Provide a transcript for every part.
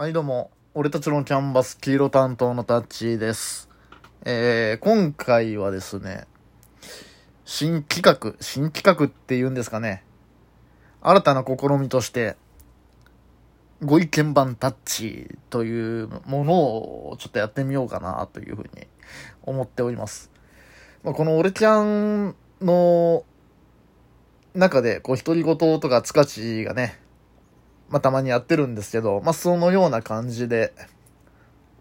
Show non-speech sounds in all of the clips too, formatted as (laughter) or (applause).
はい、どうも。俺たちのキャンバス黄色担当のタッチです。えー、今回はですね、新企画、新企画って言うんですかね。新たな試みとして、ご意見番タッチというものをちょっとやってみようかなというふうに思っております。まあ、この俺ちゃんの中で、こう、独り言とかつかちがね、まあ、たまにやってるんですけど、まあ、そのような感じで、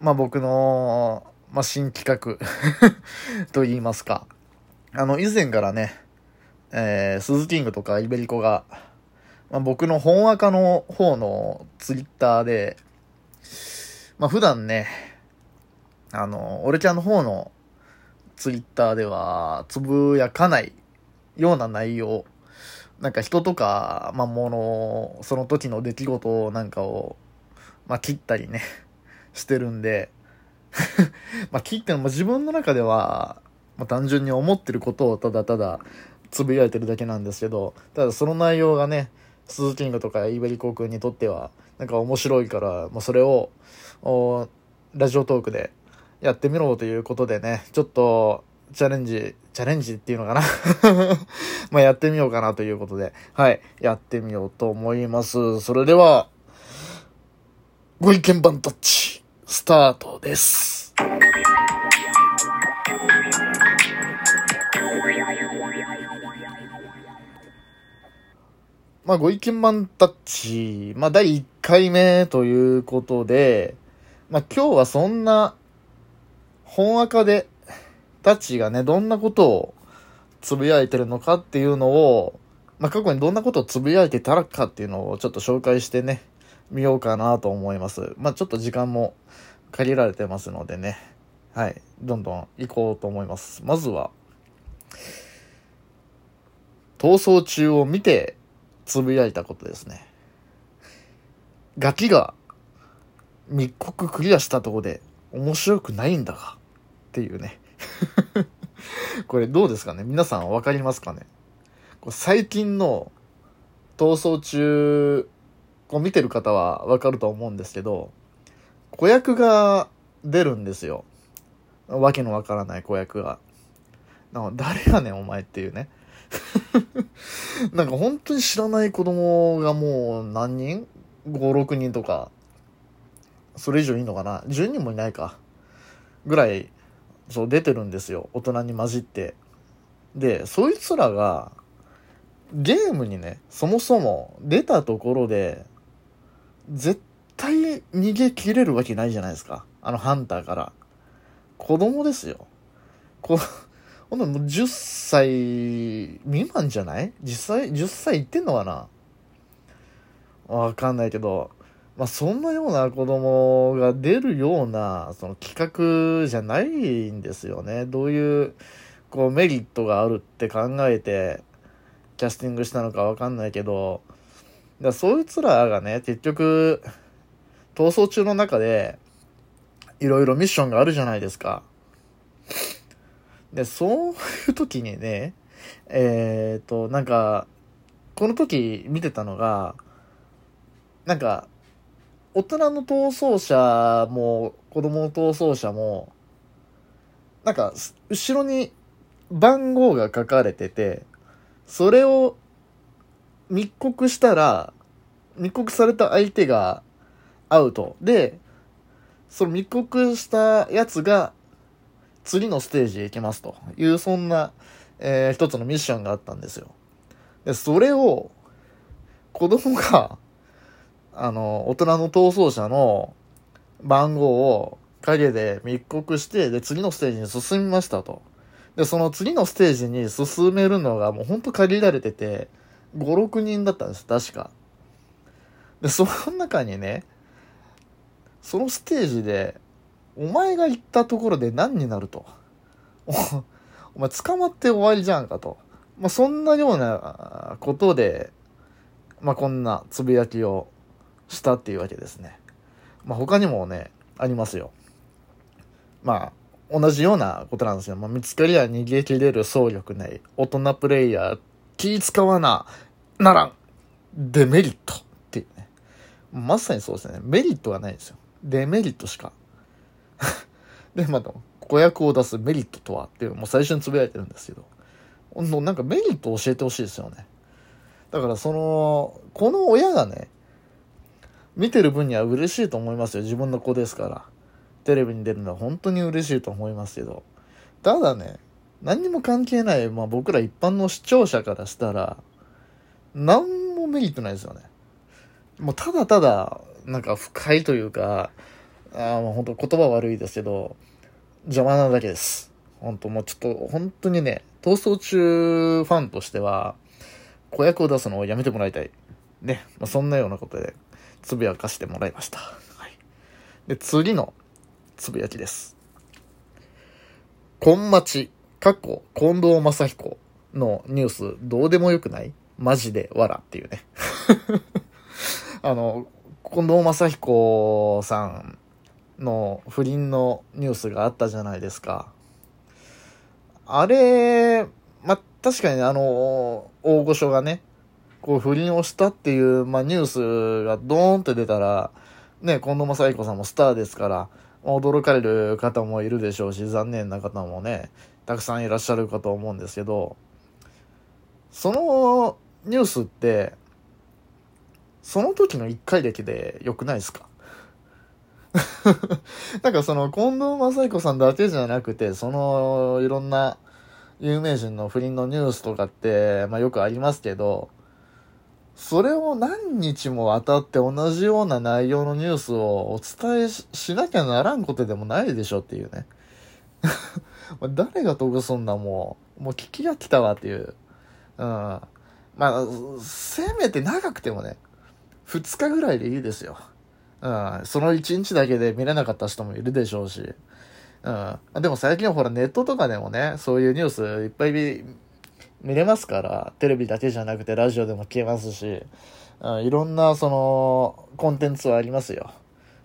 まあ、僕の、まあ、新企画 (laughs) と言いますか。あの、以前からね、えー、鈴キングとかイベリコが、まあ、僕の本赤の方のツイッターで、まあ、普段ね、あの、俺ちゃんの方のツイッターでは、つぶやかないような内容、なんか人とか、まあ、もの、その時の出来事をなんかを、まあ、切ったりね、(laughs) してるんで、(laughs) まあ、切ってのも自分の中では、まあ、単純に思ってることをただただつぶやいてるだけなんですけど、ただその内容がね、鈴キングとかイベリコ君にとっては、なんか面白いから、もうそれを、おラジオトークでやってみろということでね、ちょっと、チャレンジ、チャレンジっていうのかな？(laughs) まあやってみようかなということで、はい、やってみようと思います。それでは、ご意見番タッチ、スタートです。まあ、ご意見番タッチ、まあ、第1回目ということで、まあ、今日はそんな、本赤で、タッチがね、どんなことをつぶやいてるのかっていうのを、まあ、過去にどんなことをつぶやいてたらかっていうのをちょっと紹介してね、見ようかなと思います。まあ、ちょっと時間も限られてますのでね、はい、どんどん行こうと思います。まずは、逃走中を見てつぶやいたことですね。ガキが密告クリアしたとこで面白くないんだが、っていうね。(laughs) これどうですかね？皆さんわかりますかね？こ最近の逃走中こう見てる方はわかると思うんですけど、子役が出るんですよ。わけのわからない子役が。なんか誰やねんお前っていうね。(laughs) なんか本当に知らない子供がもう何人 ?5、6人とか。それ以上いいのかな ?10 人もいないか。ぐらい、そう出てるんですよ。大人に混じって。で、そいつらが、ゲームにね、そもそも出たところで、絶対逃げ切れるわけないじゃないですか。あのハンターから。子供ですよ。こ (laughs) ほんともう10歳未満じゃない？実際10歳いってんのかな？わかんないけど、まあそんなような子供が出るようなその企画じゃないんですよね。どういうこうメリットがあるって考えてキャスティングしたのかわかんないけど、だからそいつらがね、結局、逃走中の中で、いろいろミッションがあるじゃないですか。で、そういう時にね、えっ、と、なんか、この時見てたのが、なんか、大人の逃走者も、子供の逃走者も、なんか、後ろに番号が書かれてて、それを密告したら、密告された相手がアウト。で、その密告したやつが次のステージへ行きますという、そんな、えー一つのミッションがあったんですよ。で、それを、子供が、あの、大人の逃走者の番号を影で密告して、で、次のステージに進みましたと。で、その次のステージに進めるのがもうほんと限られてて、5、6人だったんです、確か。で、その中にね、そのステージで、お前が行ったところで何になると。おお前捕まって終わりじゃんかと。まあ、そんなようなことで、まあ、こんなつぶやきをしたっていうわけですね。まあ、他にもね、ありますよ。まあ、同じようなことなんですよ。まあ、見つかりは逃げ切れる総力ない。大人プレイヤー、気使わな、ならん。デメリットっていうね。まさにそうですね。メリットがないですよ。デメリットしか。(laughs) で、また、子役を出すメリットとはっていう、もう最初につぶやいてるんですけど。ほんなんかメリットを教えてほしいですよね。だからその、この親がね、見てる分には嬉しいと思いますよ。自分の子ですから。テレビに出るのは本当に嬉しいと思いますけど。ただね、何にも関係ない、まあ僕ら一般の視聴者からしたら、何もメリットないですよね。もうただただ、なんか不快というか、ああもう本当言葉悪いですけど、邪魔なだけです。本当もうちょっと、本当にね、逃走中ファンとしては、子役を出すのをやめてもらいたい。ね、まあ、そんなようなことで、つぶやかしてもらいました。はい。で、次のつぶやきです。本町、過去、近藤正彦のニュース、どうでもよくない？マジで、わらっていうね。(laughs) あの、近藤正彦さんの不倫のニュースがあったじゃないですか。あれ、ま、確かにあの、大御所がね、こう不倫をしたっていう、まあニュースがドーンって出たら、ね、近藤正彦さんもスターですから、驚かれる方もいるでしょうし、残念な方もね、たくさんいらっしゃるかと思うんですけど、そのニュースって、その時の一回だけで良くないですか？(laughs) なんかその、近藤正彦さんだけじゃなくて、その、いろんな有名人の不倫のニュースとかって、まあよくありますけど、それを何日もわたって同じような内容のニュースをお伝えしなきゃならんことでもないでしょっていうね。(laughs) 誰が得すんだもう、もう聞きが来たわっていう。うん。まあ、せめて長くてもね、2日ぐらいでいいですよ。うん。その1日だけで見れなかった人もいるでしょうし。うん。でも最近はほらネットとかでもね、そういうニュースいっぱい見れますから、テレビだけじゃなくてラジオでも聞けますし、うん、いろんなそのコンテンツはありますよ。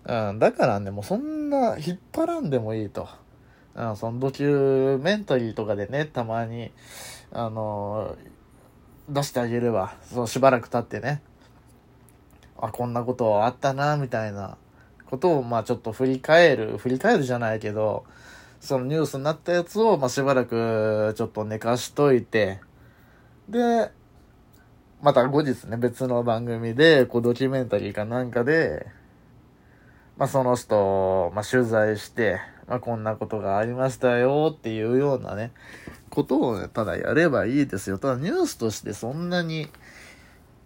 うん、だからね、もうそんな引っ張らんでもいいと。うん、そのドキュメンタリーとかでね、たまに、あの出してあげれば、そうしばらく経ってね、あ、こんなことあったな、みたいなことを、まあちょっと振り返る、振り返るじゃないけど、そのニュースになったやつを、まあ、しばらくちょっと寝かしといて、で、また後日ね、別の番組で、こう、ドキュメンタリーかなんかで、まあ、その人、まあ、取材して、まあ、こんなことがありましたよっていうようなね、ことをね、ただやればいいですよ。ただニュースとしてそんなに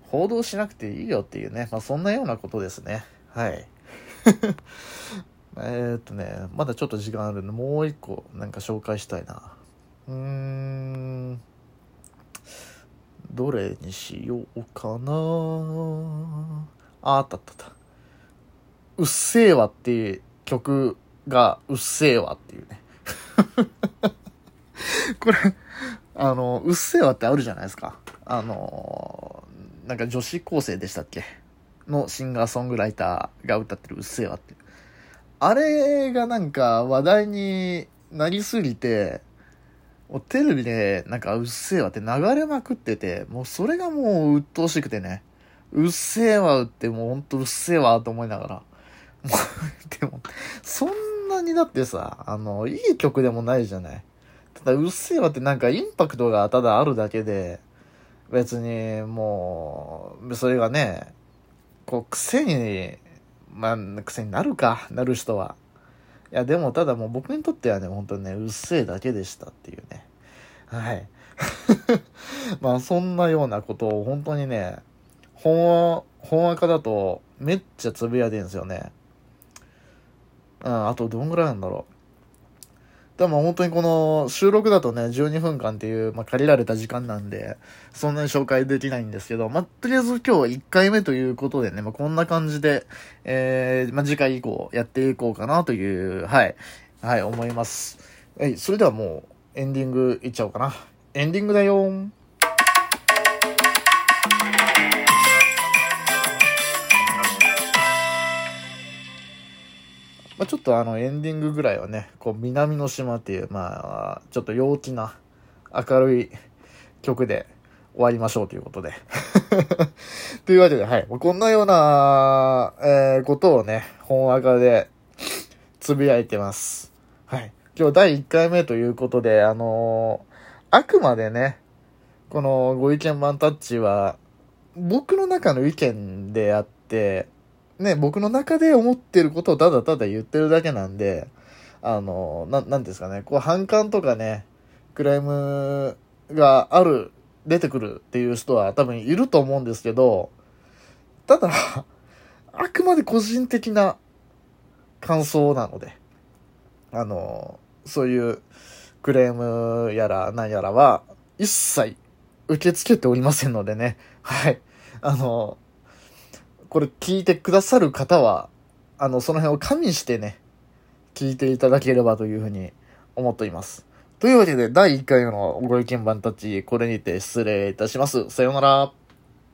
報道しなくていいよっていうね、まあ、そんなようなことですね。はい。えっとね、まだちょっと時間あるんで、もう一個なんか紹介したいな。うーん。どれにしようかなあ、あったあったあった。うっせぇわっていう曲がうっせぇわっていうね。(laughs) これ、あの、うっせぇわってあるじゃないですか。あの、なんか女子高生でしたっけ？のシンガーソングライターが歌ってるうっせぇわって。あれがなんか話題になりすぎて、テレビでなんかうっせぇわって流れまくってて、もうそれがもう鬱陶しくてね、うっせぇわってもうほんとうっせぇわと思いながら。(laughs) でも、そんなにだってさ、あの、いい曲でもないじゃない。ただ、うっせぇわってなんかインパクトがただあるだけで、別にもう、それがね、こう、癖にまあ、癖になるか、なる人は。いや、でもただもう僕にとってはね、本当にね、うっせえだけでしたっていうね。はい。(laughs) まあ、そんなようなことを本当にね、本話、本赤だとめっちゃつぶやいてるんですよね。うん、あとどんぐらいなんだろう。でも本当にこの収録だとね、12分間っていう、まあ、借りられた時間なんで、そんなに紹介できないんですけど、まあ、とりあえず今日は1回目ということでね、まあ、こんな感じで、えー、まあ、次回以降やっていこうかなという、はい、はい、思います。はい、それではもうエンディングいっちゃおうかな。エンディングだよーんまあ、ちょっとあのエンディングぐらいはね、こう南の島っていう、まあ、ちょっと陽気な明るい曲で終わりましょうということで (laughs) というわけで、はい。こんなような、えー、ことをね、本赤でつぶやいてます。はい。今日第1回目ということで、あのー、あくまでね、このご意見版タッチは、僕の中の意見であって、ね、僕の中で思ってることをただただ言ってるだけなんで、あの、な、なんですかね、こう反感とかね、クライムがある、出てくるっていう人は多分いると思うんですけど、ただ、あくまで個人的な感想なので、あの、そういうクレームやら何やらは一切受け付けておりませんのでね。はい。あの、これ聞いてくださる方は、あの、その辺を加味してね、聞いていただければというふうに思っています。というわけで、第1回のご意見番たち、これにて失礼いたします。さようなら。